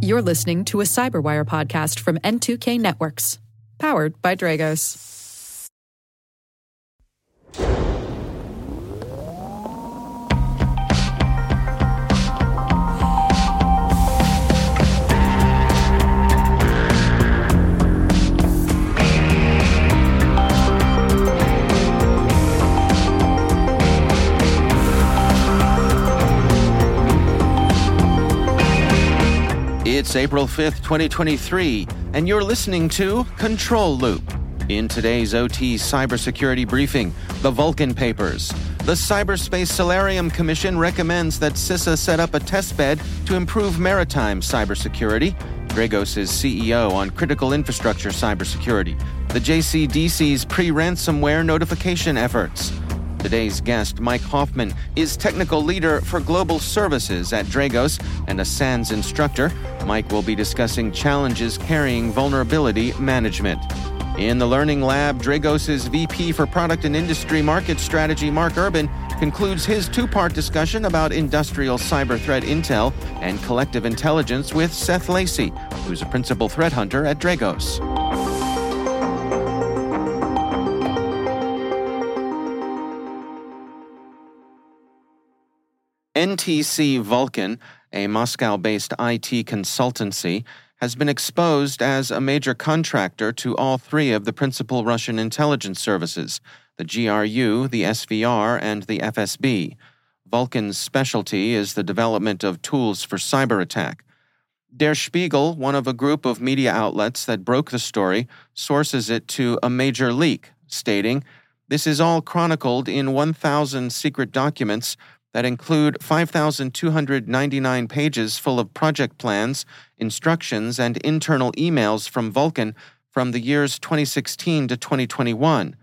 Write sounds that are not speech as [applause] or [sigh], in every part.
You're listening to a Cyberwire podcast from N2K Networks, powered by Dragos. It's April 5th, 2023, and you're listening to Control Loop. In today's OT cybersecurity briefing, the Vulkan Papers. The Cyberspace Solarium Commission recommends that CISA set up a testbed to improve maritime cybersecurity. Dragos' CEO on critical infrastructure cybersecurity. The JCDC's pre ransomware notification efforts. Today's guest, Mike Hoffman, is technical leader for global services at Dragos and a SANS instructor. Mike will be discussing challenges carrying vulnerability management. In the Learning Lab, Dragos' VP for Product and Industry Market Strategy, Mark Urban, concludes his two part discussion about industrial cyber threat intel and collective intelligence with Seth Lacy, who's a principal threat hunter at Dragos. NTC Vulkan, a Moscow based IT consultancy, has been exposed as a major contractor to all three of the principal Russian intelligence services the GRU, the SVR, and the FSB. Vulkan's specialty is the development of tools for cyber attack. Der Spiegel, one of a group of media outlets that broke the story, sources it to a major leak, stating, This is all chronicled in 1,000 secret documents that include 5,299 pages full of project plans, instructions, and internal emails from Vulkan from the years 2016 to 2021.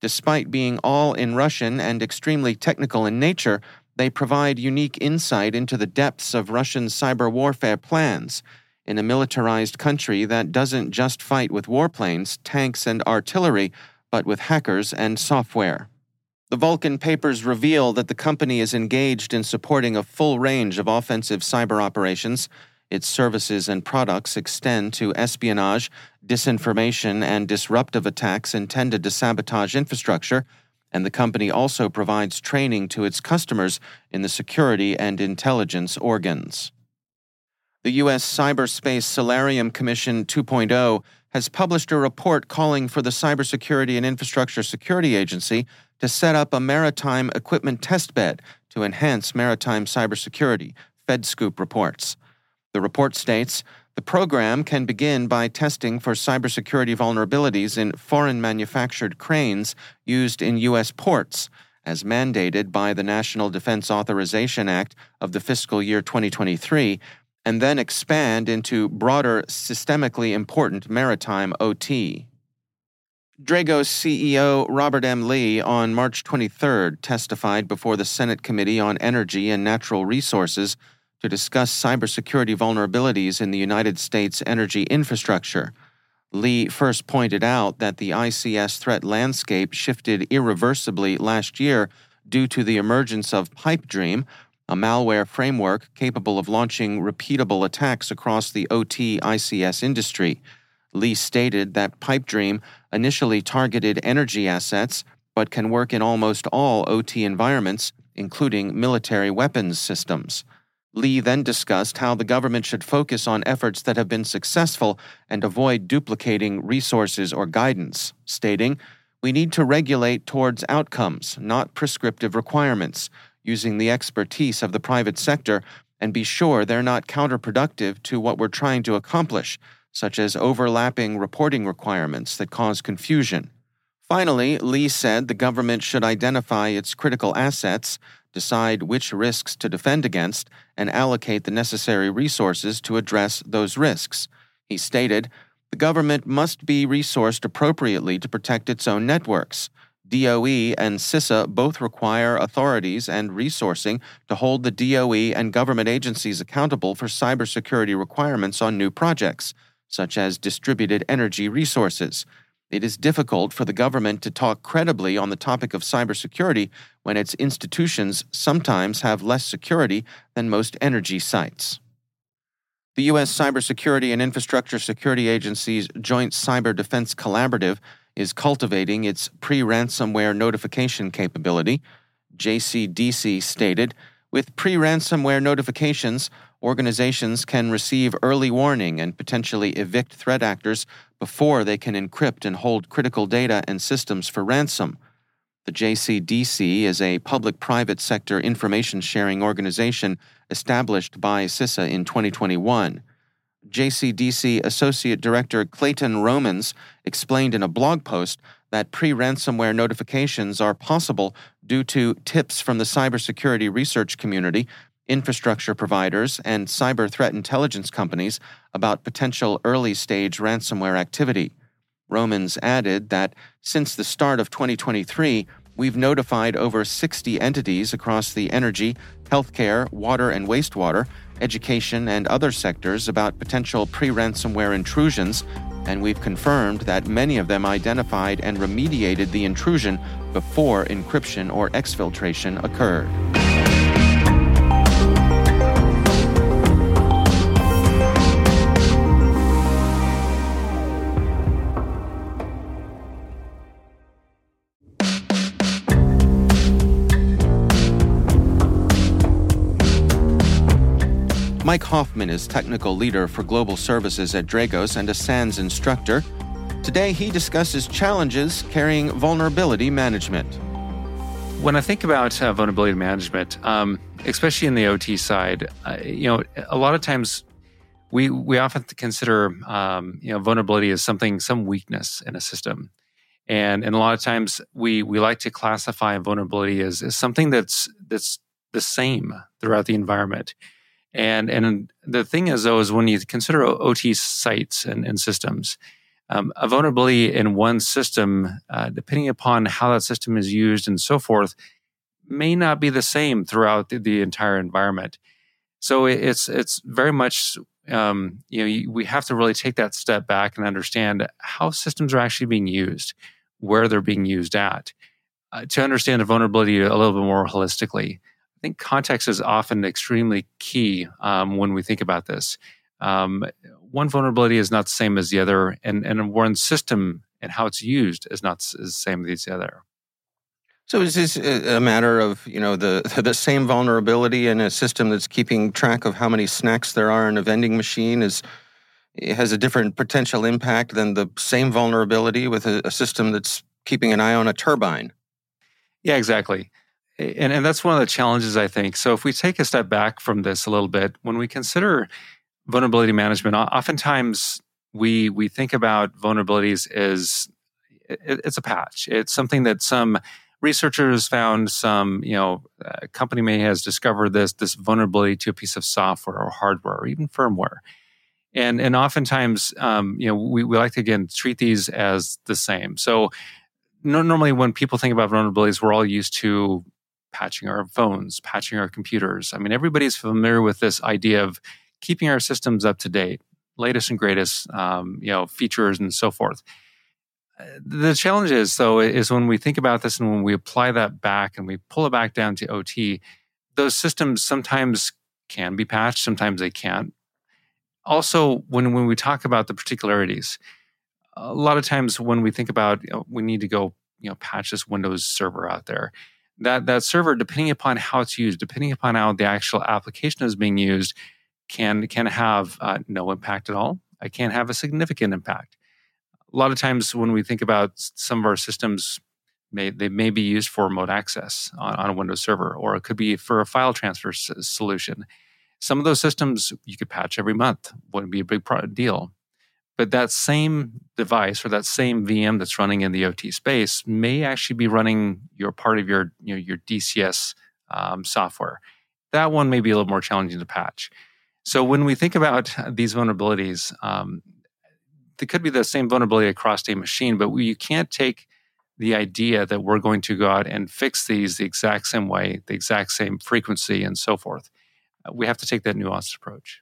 Despite being all in Russian and extremely technical in nature, they provide unique insight into the depths of Russian cyber warfare plans. In a militarized country that doesn't just fight with warplanes, tanks, and artillery, but with hackers and software. The Vulkan papers reveal that the company is engaged in supporting a full range of offensive cyber operations. Its services and products extend to espionage, disinformation, and disruptive attacks intended to sabotage infrastructure, and the company also provides training to its customers in the security and intelligence organs. The U.S. Cyberspace Solarium Commission 2.0 has published a report calling for the Cybersecurity and Infrastructure Security Agency to set up a maritime equipment testbed to enhance maritime cybersecurity, FedScoop reports. The report states the program can begin by testing for cybersecurity vulnerabilities in foreign manufactured cranes used in U.S. ports, as mandated by the National Defense Authorization Act of the fiscal year 2023, and then expand into broader, systemically important maritime OT. Dragos CEO Robert M. Lee on March 23rd testified before the Senate Committee on Energy and Natural Resources to discuss cybersecurity vulnerabilities in the United States energy infrastructure. Lee first pointed out that the ICS threat landscape shifted irreversibly last year due to the emergence of PipeDream, a malware framework capable of launching repeatable attacks across the OT ICS industry. Lee stated that PipeDream initially targeted energy assets, but can work in almost all OT environments, including military weapons systems. Lee then discussed how the government should focus on efforts that have been successful and avoid duplicating resources or guidance, stating, We need to regulate towards outcomes, not prescriptive requirements, using the expertise of the private sector and be sure they're not counterproductive to what we're trying to accomplish such as overlapping reporting requirements that cause confusion. Finally, Lee said the government should identify its critical assets, decide which risks to defend against, and allocate the necessary resources to address those risks. He stated, the government must be resourced appropriately to protect its own networks. DOE and CISA both require authorities and resourcing to hold the DOE and government agencies accountable for cybersecurity requirements on new projects such as distributed energy resources. It is difficult for the government to talk credibly on the topic of cybersecurity when its institutions sometimes have less security than most energy sites. The U.S. Cybersecurity and Infrastructure Security Agency's Joint Cyber Defense Collaborative is cultivating its pre ransomware notification capability. JCDC stated With pre ransomware notifications, organizations can receive early warning and potentially evict threat actors before they can encrypt and hold critical data and systems for ransom. The JCDC is a public private sector information sharing organization established by CISA in 2021. JCDC Associate Director Clayton Romans explained in a blog post that pre ransomware notifications are possible due to tips from the cybersecurity research community, infrastructure providers, and cyber threat intelligence companies about potential early stage ransomware activity. Romans added that since the start of 2023, we've notified over 60 entities across the energy, healthcare, water and wastewater, education, and other sectors about potential pre ransomware intrusions, and we've confirmed that many of them identified and remediated the intrusion before encryption or exfiltration occurred. Mike Hoffman is technical leader for global services at Dragos and a SANS instructor. Today, he discusses challenges carrying vulnerability management. When I think about uh, vulnerability management, um, especially in the OT side, uh, you know, a lot of times we we often consider um, you know vulnerability as something some weakness in a system, and and a lot of times we we like to classify vulnerability as, as something that's that's the same throughout the environment. And and the thing is though is when you consider OT sites and, and systems, um, a vulnerability in one system, uh, depending upon how that system is used and so forth, may not be the same throughout the, the entire environment. So it's it's very much um, you know we have to really take that step back and understand how systems are actually being used, where they're being used at, uh, to understand a vulnerability a little bit more holistically think context is often extremely key um, when we think about this. Um, one vulnerability is not the same as the other, and, and one system and how it's used is not the same as the other. So is this a matter of you know the [laughs] the same vulnerability in a system that's keeping track of how many snacks there are in a vending machine is has a different potential impact than the same vulnerability with a, a system that's keeping an eye on a turbine? Yeah, exactly and, and that's one of the challenges i think. So if we take a step back from this a little bit when we consider vulnerability management oftentimes we we think about vulnerabilities as it, it's a patch. It's something that some researchers found some you know a company may has discovered this this vulnerability to a piece of software or hardware or even firmware. And and oftentimes um, you know we, we like to again treat these as the same. So normally when people think about vulnerabilities we're all used to patching our phones, patching our computers. I mean, everybody's familiar with this idea of keeping our systems up to date, latest and greatest, um, you know, features and so forth. Uh, the challenge is, though, is when we think about this and when we apply that back and we pull it back down to OT, those systems sometimes can be patched, sometimes they can't. Also, when, when we talk about the particularities, a lot of times when we think about you know, we need to go you know patch this Windows server out there, that that server, depending upon how it's used, depending upon how the actual application is being used, can can have uh, no impact at all. It can have a significant impact. A lot of times, when we think about some of our systems, may they may be used for remote access on, on a Windows server, or it could be for a file transfer s- solution. Some of those systems you could patch every month; wouldn't be a big pro- deal. But that same device or that same VM that's running in the OT space may actually be running your part of your you know, your DCS um, software. That one may be a little more challenging to patch. So when we think about these vulnerabilities, um, they could be the same vulnerability across a machine, but you can't take the idea that we're going to go out and fix these the exact same way, the exact same frequency, and so forth. We have to take that nuanced approach.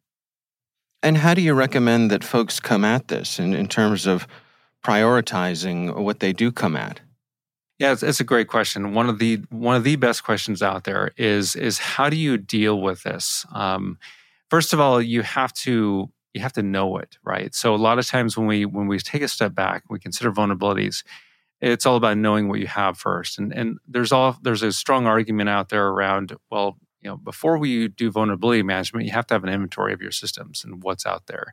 And how do you recommend that folks come at this in, in terms of prioritizing what they do come at? Yeah, it's, it's, a great question. One of the one of the best questions out there is is how do you deal with this? Um, first of all, you have to you have to know it, right? So a lot of times when we when we take a step back, we consider vulnerabilities. It's all about knowing what you have first, and and there's all there's a strong argument out there around well, you know, before we do vulnerability management, you have to have an inventory of your systems and what's out there.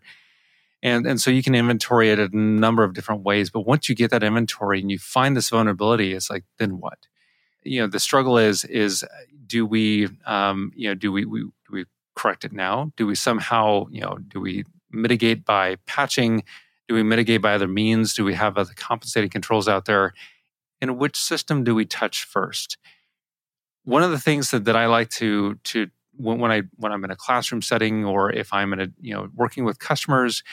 And, and so you can inventory it a number of different ways. But once you get that inventory and you find this vulnerability, it's like, then what? You know, the struggle is, is do we, um, you know, do we, we, do we correct it now? Do we somehow, you know, do we mitigate by patching? Do we mitigate by other means? Do we have other compensating controls out there? And which system do we touch first? One of the things that, that I like to to when, when I when I'm in a classroom setting or if I'm in a you know working with customers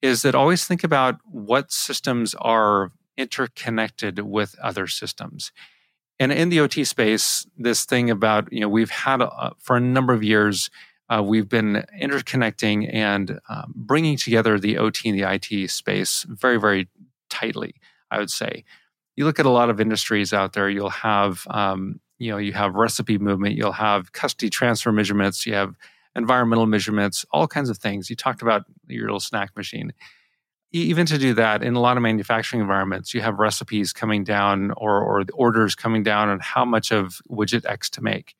is that always think about what systems are interconnected with other systems. And in the OT space, this thing about you know we've had for a number of years uh, we've been interconnecting and um, bringing together the OT and the IT space very very tightly. I would say you look at a lot of industries out there, you'll have um, you know you have recipe movement, you'll have custody transfer measurements, you have environmental measurements, all kinds of things. You talked about your little snack machine. Even to do that in a lot of manufacturing environments, you have recipes coming down or, or orders coming down on how much of widget X to make.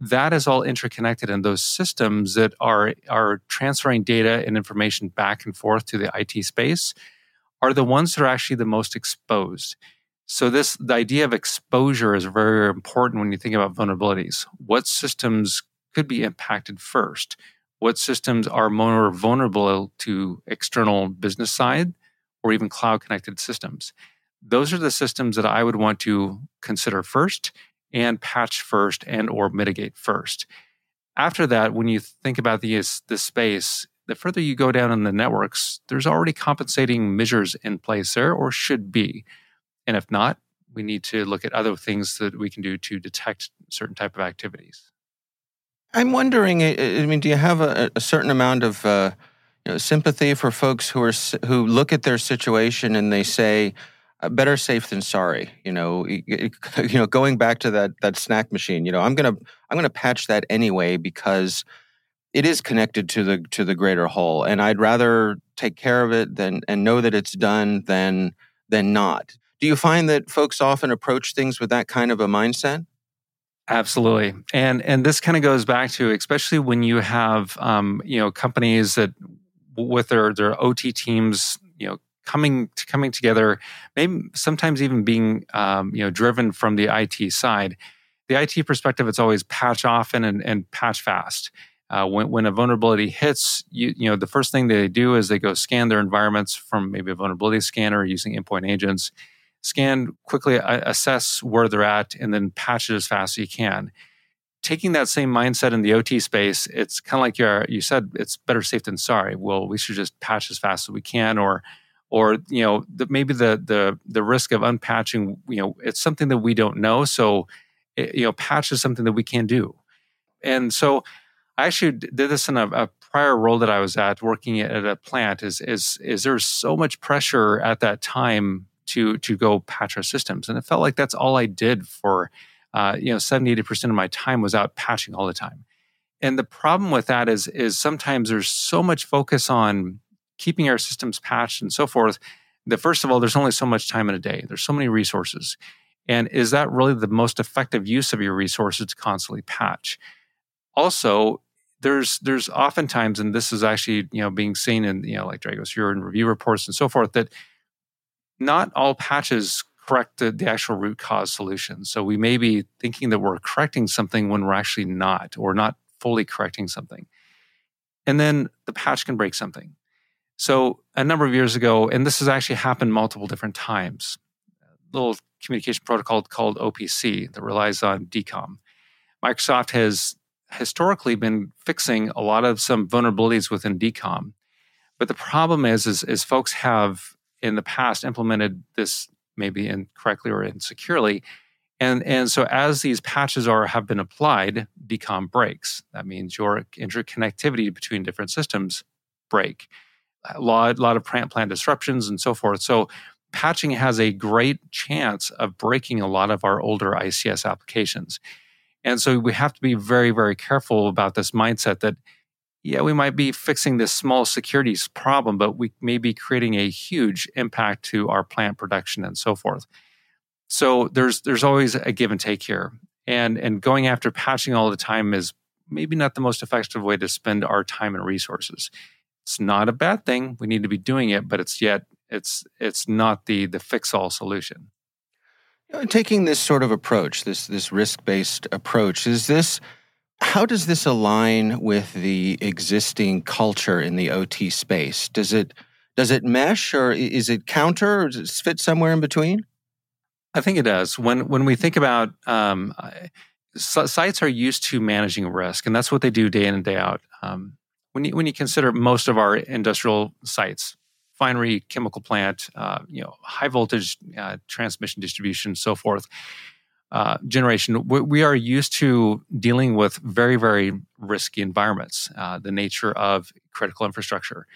That is all interconnected, and those systems that are are transferring data and information back and forth to the IT space are the ones that are actually the most exposed. So this the idea of exposure is very important when you think about vulnerabilities. What systems could be impacted first? What systems are more vulnerable to external business side or even cloud connected systems? Those are the systems that I would want to consider first and patch first and or mitigate first. After that, when you think about the, the space, the further you go down in the networks, there's already compensating measures in place there or should be. And if not, we need to look at other things that we can do to detect certain type of activities. I'm wondering. I mean, do you have a, a certain amount of uh, you know, sympathy for folks who are who look at their situation and they say, uh, "Better safe than sorry." You know, [laughs] you know, going back to that that snack machine. You know, I'm gonna I'm gonna patch that anyway because it is connected to the to the greater whole, and I'd rather take care of it than and know that it's done than than not. Do you find that folks often approach things with that kind of a mindset? Absolutely, and and this kind of goes back to especially when you have um, you know companies that with their their OT teams you know coming coming together, maybe sometimes even being um, you know driven from the IT side. The IT perspective, it's always patch often and, and patch fast. Uh, when, when a vulnerability hits, you, you know the first thing they do is they go scan their environments from maybe a vulnerability scanner using endpoint agents scan, quickly assess where they're at, and then patch it as fast as you can. Taking that same mindset in the OT space, it's kind of like you you said, it's better safe than sorry. Well, we should just patch as fast as we can, or or you know the, maybe the the the risk of unpatching, you know, it's something that we don't know. So it, you know, patch is something that we can do, and so I actually did this in a, a, prior role that I was at, working at a plant. Is is is there's so much pressure at that time to to go patch our systems. And it felt like that's all I did for uh, you know 70 80% of my time was out patching all the time. And the problem with that is is sometimes there's so much focus on keeping our systems patched and so forth that first of all there's only so much time in a day. There's so many resources. And is that really the most effective use of your resources to constantly patch? Also, there's there's oftentimes, and this is actually you know being seen in you know like Dragos Year in Review reports and so forth, that not all patches correct the, the actual root cause solution. So we may be thinking that we're correcting something when we're actually not, or not fully correcting something. And then the patch can break something. So a number of years ago, and this has actually happened multiple different times, a little communication protocol called OPC that relies on DCOM. Microsoft has historically been fixing a lot of some vulnerabilities within DCOM. But the problem is, is, is folks have in the past implemented this maybe incorrectly or insecurely. And, and so as these patches are have been applied, DCOM breaks. That means your interconnectivity between different systems break. A lot, a lot of plant disruptions and so forth. So patching has a great chance of breaking a lot of our older ICS applications. And so we have to be very, very careful about this mindset that yeah, we might be fixing this small securities problem, but we may be creating a huge impact to our plant production and so forth. So there's there's always a give and take here. And and going after patching all the time is maybe not the most effective way to spend our time and resources. It's not a bad thing. We need to be doing it, but it's yet it's it's not the the fix all solution. Uh, taking this sort of approach, this this risk based approach, is this how does this align with the existing culture in the OT space? Does it does it mesh, or is it counter, or does it fit somewhere in between? I think it does. When when we think about um, sites are used to managing risk, and that's what they do day in and day out. Um, when you when you consider most of our industrial sites, refinery, chemical plant, uh, you know, high voltage uh, transmission distribution, so forth, uh, generation, we, we, are used to dealing with very, very risky environments, uh, the nature of critical infrastructure.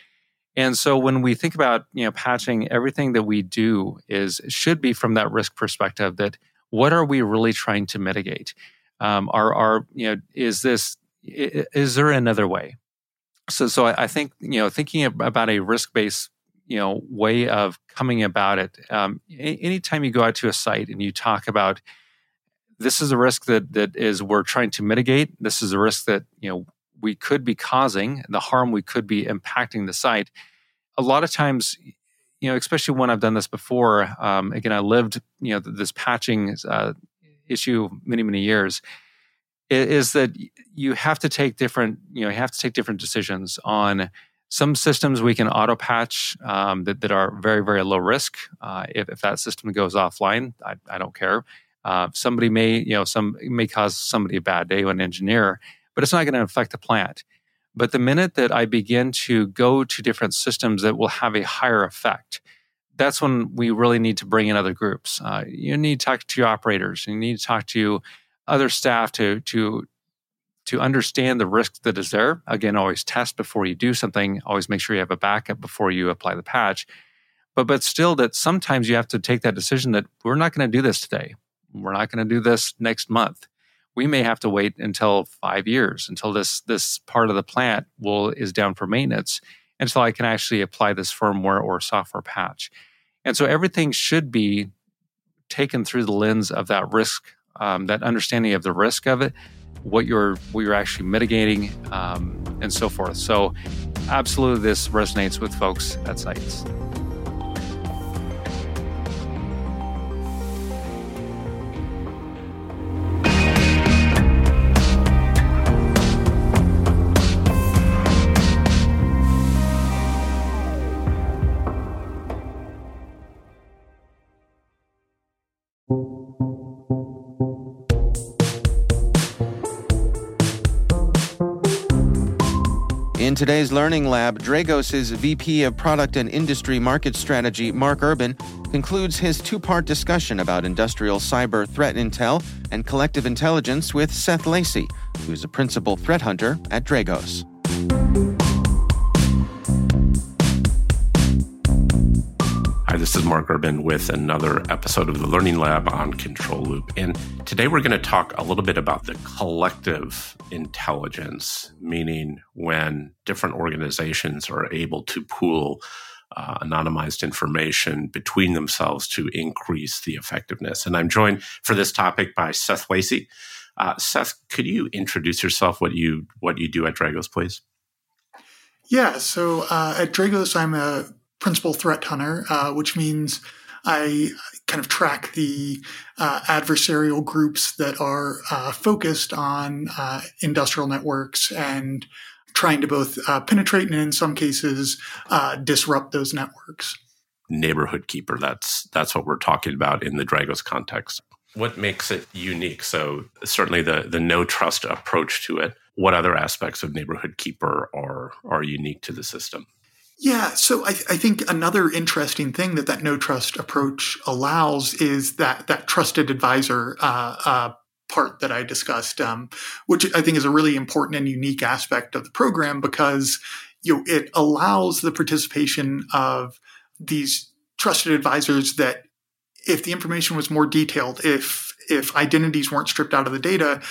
And so when we think about, you know, patching, everything that we do is should be from that risk perspective that what are we really trying to mitigate? Um, are, are, you know, is this, is there another way? So, so I, think, you know, thinking about a risk-based you know way of coming about it. Um, anytime you go out to a site and you talk about this is a risk that that is we're trying to mitigate. This is a risk that you know we could be causing the harm we could be impacting the site. A lot of times, you know, especially when I've done this before. Um, again, I lived you know this patching uh, issue many many years. Is that you have to take different you know you have to take different decisions on some systems we can auto patch um, that, that are very, very low risk. Uh, if, if that system goes offline, I, I don't care. Uh, somebody may, you know, some may cause somebody a bad day, an engineer, but it's not going to affect the plant. But the minute that I begin to go to different systems that will have a higher effect, that's when we really need to bring in other groups. Uh, you need to talk to your operators. You need to talk to other staff to to to understand the risk that is there. Again, always test before you do something. Always make sure you have a backup before you apply the patch. But but still, that sometimes you have to take that decision that we're not going to do this today. We're not going to do this next month. We may have to wait until five years until this this part of the plant will is down for maintenance until I can actually apply this firmware or software patch. And so everything should be taken through the lens of that risk, um, that understanding of the risk of it, what you're what you're actually mitigating, um, and so forth. So, absolutely, this resonates with folks at sites. In today's Learning Lab, Dragos' VP of Product and Industry Market Strategy, Mark Urban, concludes his two part discussion about industrial cyber threat intel and collective intelligence with Seth Lacy, who's a principal threat hunter at Dragos. This is Mark Urban with another episode of the Learning Lab on Control Loop. And today we're going to talk a little bit about the collective intelligence, meaning when different organizations are able to pool uh, anonymized information between themselves to increase the effectiveness. And I'm joined for this topic by Seth Lacy. Uh, Seth, could you introduce yourself, what you what you do at Dragos, please? Yeah, so uh, at Dragos, I'm a principal threat hunter, uh, which means I kind of track the uh, adversarial groups that are uh, focused on uh, industrial networks and trying to both uh, penetrate and in some cases uh, disrupt those networks. Neighborhood keeper. That's that's what we're talking about in the Dragos context. What makes it unique? So certainly the the no trust approach to it. What other aspects of neighborhood keeper are are unique to the system? Yeah, so I, I, think another interesting thing that that no trust approach allows is that that trusted advisor uh, uh, part that I discussed, um, which I think is a really important and unique aspect of the program because you know, it allows the participation of these trusted advisors that if the information was more detailed, if if identities weren't stripped out of the data,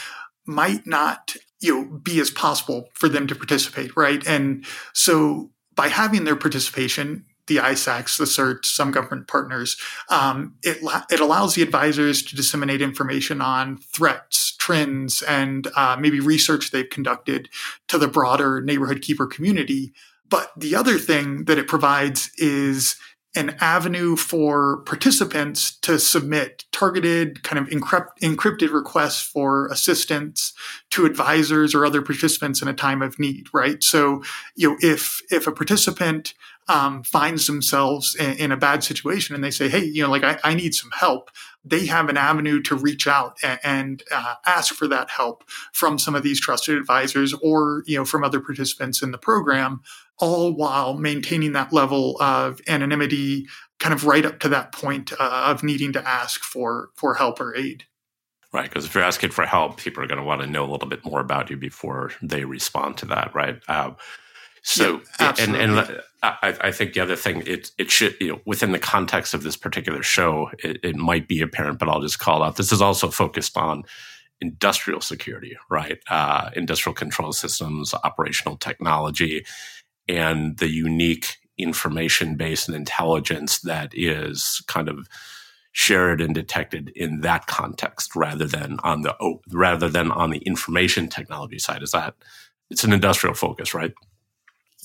might not you know be as possible for them to participate right? And so by having their participation the ISACs, the CERT, some government partners, um, it, it allows the advisors to disseminate information on threats, trends, and uh, maybe research they've conducted to the broader neighborhood keeper community. But the other thing that it provides is an avenue for participants to submit targeted kind of encrypt, encrypted requests for assistance to advisors or other participants in a time of need right? So you know if if a participant um, finds themselves in, in, a bad situation and they say hey you know like i, I need some help. They have an avenue to reach out and, and uh, ask for that help from some of these trusted advisors or you know from other participants in the program all while maintaining that level of anonymity kind of right up to that point uh, of needing to ask for for help or aid. Right because if you're asking for help people are going to want to know a little bit more about you before they respond to that right? Um, so yeah, and and I, I, think the other thing it it should you know within the context of this particular show it, it might be apparent but i'll just call out this is also focused on industrial security right? Uh, industrial control systems operational technology and the unique information base and intelligence that is kind of shared and detected in that context rather than on the rather than on the information technology side. Is that it's an industrial focus right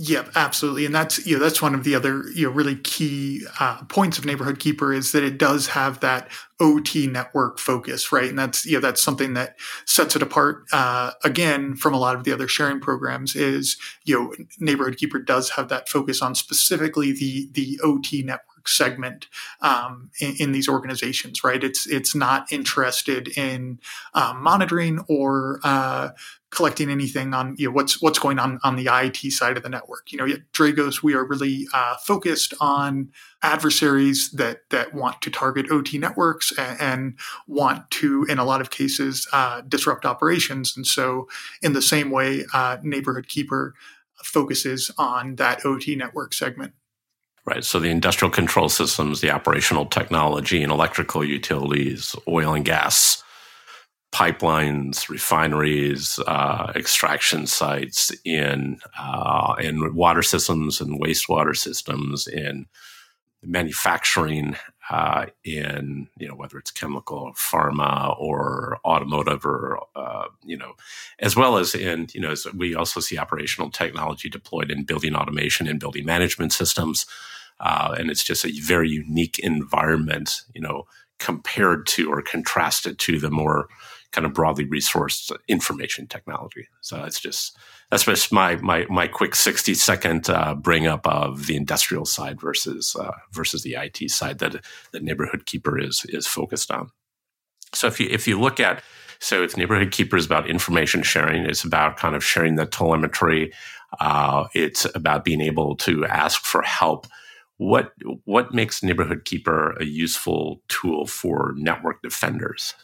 Yep, absolutely, and that's you know that's one of the other you know really key uh, points of Neighborhood Keeper is that it does have that OT network focus, right? And that's you know that's something that sets it apart uh, again from a lot of the other sharing programs. Is you know Neighborhood Keeper does have that focus on specifically the the OT network segment um, in, in, these organizations, right? It's it's not interested in um, monitoring or uh, collecting anything on you know what's what's going on on the IT side of the network. You know, at Dragos we are really uh, focused on adversaries that that want to target OT networks and, and want to, in a lot of cases, uh, disrupt operations. And so, in the same way, uh, Neighborhood Keeper focuses on that OT network segment. Right. So the industrial control systems, the operational technology, and electrical utilities, oil and gas pipelines, refineries, uh, extraction sites, in uh, in water systems and wastewater systems, in manufacturing, uh, in you know whether it's chemical, or pharma, or automotive, or uh, you know, as well as in you know we also see operational technology deployed in building automation and building management systems. Uh, and it's just a very unique environment, you know, compared to or contrasted to the more kind of broadly resourced information technology. So it's just that's just my my my quick sixty second uh, bring up of the industrial side versus uh, versus the IT side that the neighborhood keeper is is focused on. So if you if you look at so if neighborhood keeper is about information sharing, it's about kind of sharing the telemetry. Uh, it's about being able to ask for help. What what makes neighborhood keeper a useful tool for network defenders?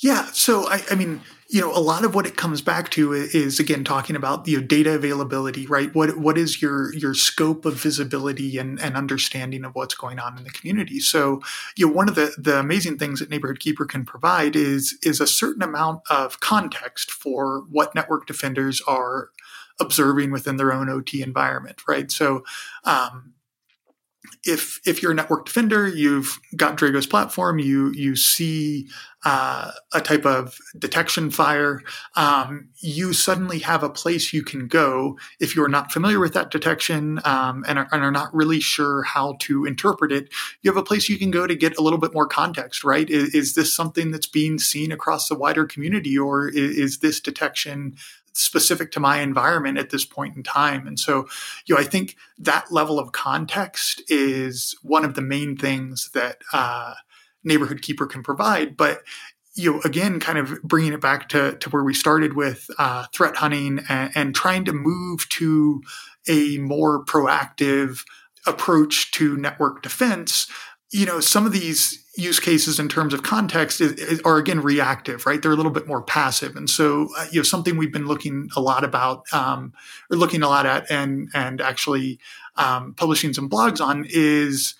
Yeah. So, I, I, mean, you know, a lot of what it comes back to is again talking about you know data availability, right? What what is your your scope of visibility and, and understanding of what's going on in the community? So, you know, one of the the amazing things that Neighborhood Keeper can provide is is a certain amount of context for what network defenders are observing within their own OT environment, right? So, um, if if you're a network defender, you've got Dragos platform, you you see uh, a type of detection fire, um, you suddenly have a place you can go if you're not familiar with that detection um, and, are, and, are, not really sure how to interpret it. You have a place you can go to get a little bit more context, right? Is, is this something that's being seen across the wider community, or is, is this detection specific to my environment at this point in time. And so, you know, I think that level of context is one of the main things that uh, Neighborhood Keeper can provide. But you know, again, kind of bringing it back to, to where we started with uh, threat hunting and, and trying to move to a more proactive approach to network defense. You know, some of these use cases in terms of context is, is, are again reactive, right? They're a little bit more passive, and so uh, you know something we've been looking a lot about, um, or looking a lot at, and and actually um, publishing some blogs on is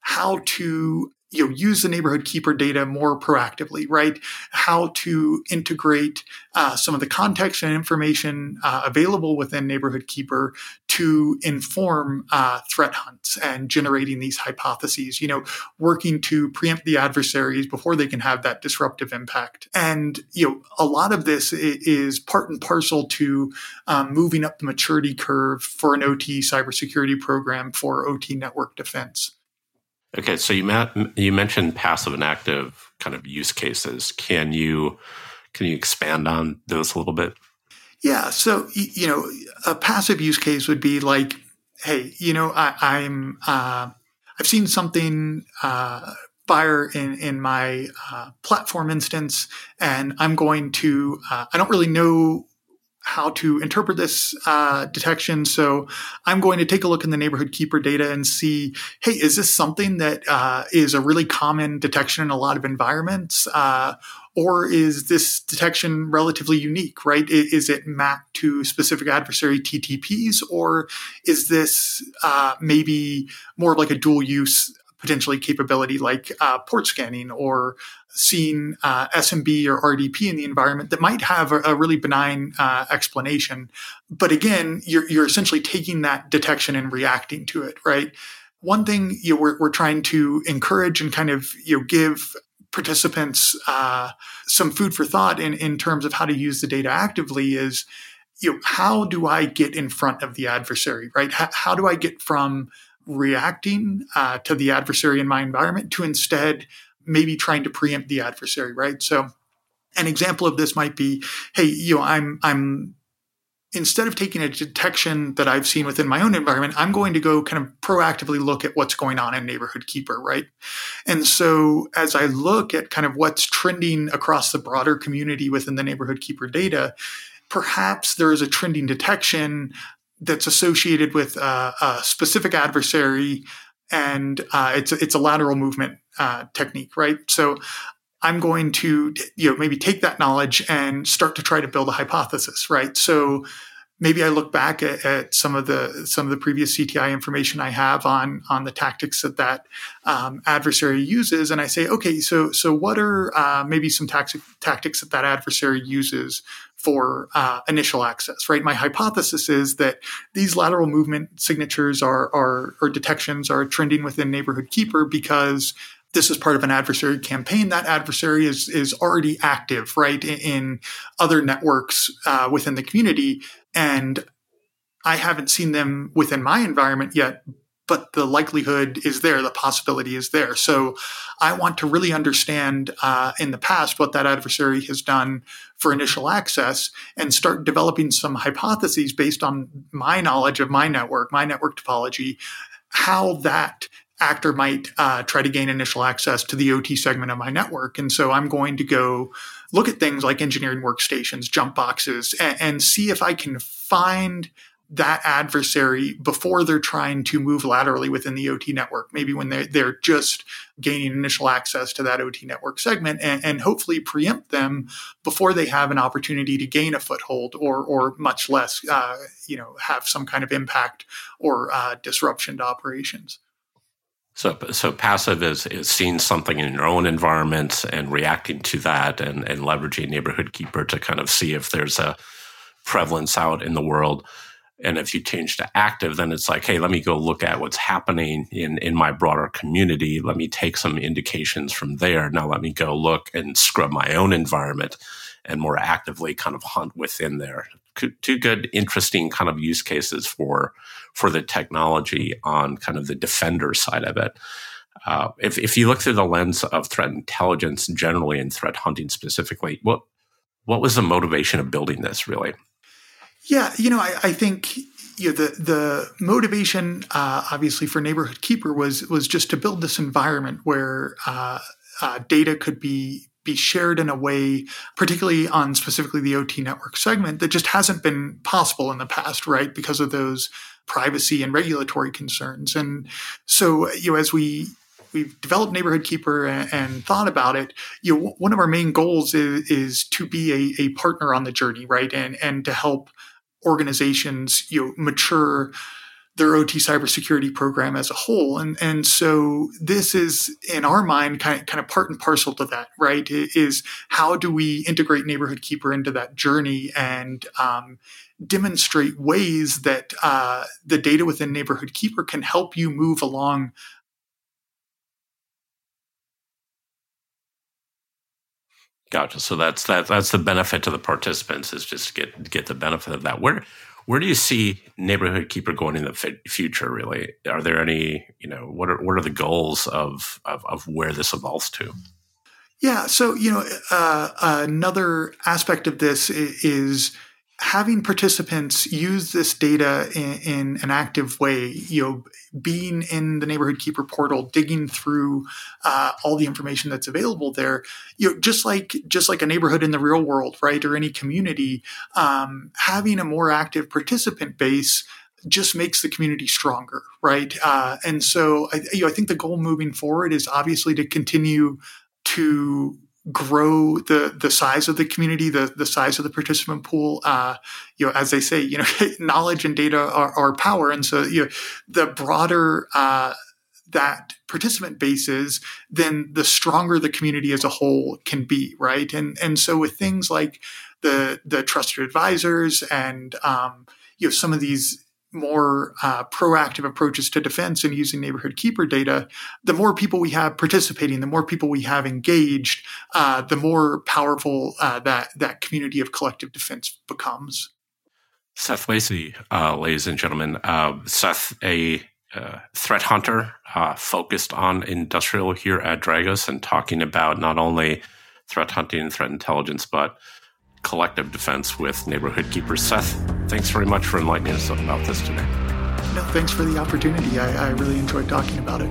how to you know use the neighborhood keeper data more proactively right how to integrate uh, some of the context and information uh, available within neighborhood keeper to inform uh, threat hunts and generating these hypotheses you know working to preempt the adversaries before they can have that disruptive impact and you know a lot of this is part and parcel to um, moving up the maturity curve for an ot cybersecurity program for ot network defense Okay, so you met, you mentioned passive and active kind of use cases. Can you can you expand on those a little bit? Yeah, so you know, a passive use case would be like, hey, you know, I, am uh, I've seen something uh, fire in in my uh, platform instance, and I'm going to uh, I don't really know how to interpret this uh, detection. So I'm going to take a look in the neighborhood keeper data and see, hey, is this something that uh, is a really common detection in a lot of environments? Uh, or is this detection relatively unique, right? Is it mapped to specific adversary TTPs, or is this uh, maybe more of like a dual use potentially capability like uh, port scanning or seeing uh, SMB or RDP in the environment that might have a, a really benign uh, explanation. But again, you're, you're essentially taking that detection and reacting to it, right? One thing you know, we're, we're trying to encourage and kind of you know give participants uh, some food for thought in, in terms of how to use the data actively is you know how do I get in front of the adversary, right? How, how do I get from reacting uh, to the adversary in my environment to instead maybe trying to preempt the adversary, right? So an example of this might be, hey, you know, I'm I'm instead of taking a detection that I've seen within my own environment, I'm going to go kind of proactively look at what's going on in Neighborhood Keeper, right? And so as I look at kind of what's trending across the broader community within the Neighborhood Keeper data, perhaps there is a trending detection that's associated with a specific adversary, and uh, it's it's a lateral movement uh, technique, right? So I'm going to you know maybe take that knowledge and start to try to build a hypothesis, right? So maybe I look back at, at, some of the some of the previous CTI information I have on on the tactics that that um, adversary uses, and I say, okay, so so what are uh, maybe some tactic, tactics that that adversary uses for uh, initial access? Right. My hypothesis is that these lateral movement signatures are are or detections are trending within Neighborhood Keeper because this is part of an adversary campaign. That adversary is is already active, right, in, in other networks uh, within the community and I haven't seen them within my environment yet, but the likelihood is there, the possibility is there. So I want to really understand uh, in the past what that adversary has done for initial access and start developing some hypotheses based on my knowledge of my network, my network topology, how that actor might uh, try to gain initial access to the OT segment of my network. And so I'm going to go look at things like engineering workstations, jump boxes, and, and see if I can find that adversary before they're trying to move laterally within the OT network, maybe when they're, they're just gaining initial access to that OT network segment and, and, hopefully preempt them before they have an opportunity to gain a foothold or, or much less, uh, you know, have some kind of impact or uh, disruption to operations. So, so passive is, is seeing something in your own environment and reacting to that and, and leveraging Neighborhood Keeper to kind of see if there's a prevalence out in the world. And if you change to active, then it's like, hey, let me go look at what's happening in, in my broader community. Let me take some indications from there. Now let me go look and scrub my own environment and more actively kind of hunt within there. Two good, interesting kind of use cases for for the technology on kind of the defender side of it. Uh, if, if you look through the lens of threat intelligence generally and threat hunting specifically, what what was the motivation of building this really? Yeah, you know, I, I think you know, the the motivation uh, obviously for Neighborhood Keeper was was just to build this environment where uh, uh, data could be be shared in a way, particularly on specifically the OT network segment, that just hasn't been possible in the past, right? Because of those privacy and regulatory concerns. And so, you know, as we we've developed Neighborhood Keeper and, and, thought about it, you know, one of our main goals is, is to be a, a partner on the journey, right? And and to help organizations, you know, mature their OT cybersecurity program as a whole. And, and so this is in our mind kind of, kind of part and parcel to that, right? Is how do we integrate Neighborhood Keeper into that journey and um, demonstrate ways that uh, the data within Neighborhood Keeper can help you move along Gotcha. So that's that. That's the benefit to the participants is just get get the benefit of that. Where where do you see neighborhood keeper going in the f- future? Really, are there any? You know, what are what are the goals of of, of where this evolves to? Yeah. So you know, uh, another aspect of this is having participants use this data in, in, an active way, you know, being in the neighborhood keeper portal, digging through uh, all the information that's available there, you know, just like just like a neighborhood in the real world, right, or any community, um, having a more active participant base just makes the community stronger, right? Uh, and so, I, you know, I think the goal moving forward is obviously to continue to grow the the size of the community, the the size of the participant pool. Uh, you know, as they say, you know, [laughs] knowledge and data are, are power, and so you know, the broader uh, that participant base is, then the stronger the community as a whole can be, right? And and so with things like the the trusted advisors and um, you know some of these more uh, proactive approaches to defense and using neighborhood keeper data, the more people we have participating, the more people we have engaged, uh, the more powerful uh, that that community of collective defense becomes. Seth Lacy, uh, ladies and gentlemen, uh, Seth, a uh, threat hunter focused on industrial here at Dragos and talking about not only threat hunting and threat intelligence, but collective defense with Neighborhood Keepers. Seth, thanks very much for enlightening us about this today. No, thanks for the opportunity. I, I really enjoyed talking about it.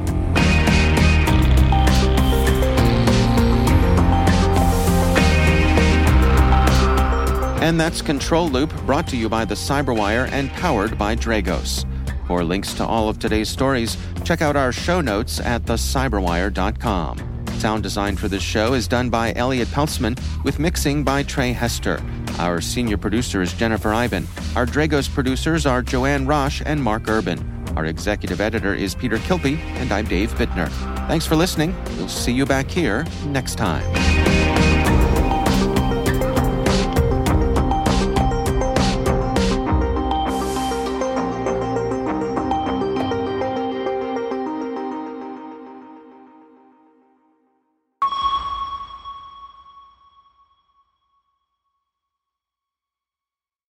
And that's Control Loop, brought to you by the Cyberwire and powered by Dragos. For links to all of today's stories, check out our show notes at thecyberwire.com. Sound design for this show is done by Elliott Peltzman, with mixing by Trey Hester. Our senior producer is Jennifer Eiben. Our Dragos producers are Joanne Roche and Mark Urban. Our executive editor is Peter Kilpe, and I'm Dave Bittner. Thanks for listening. We'll see you back here next time.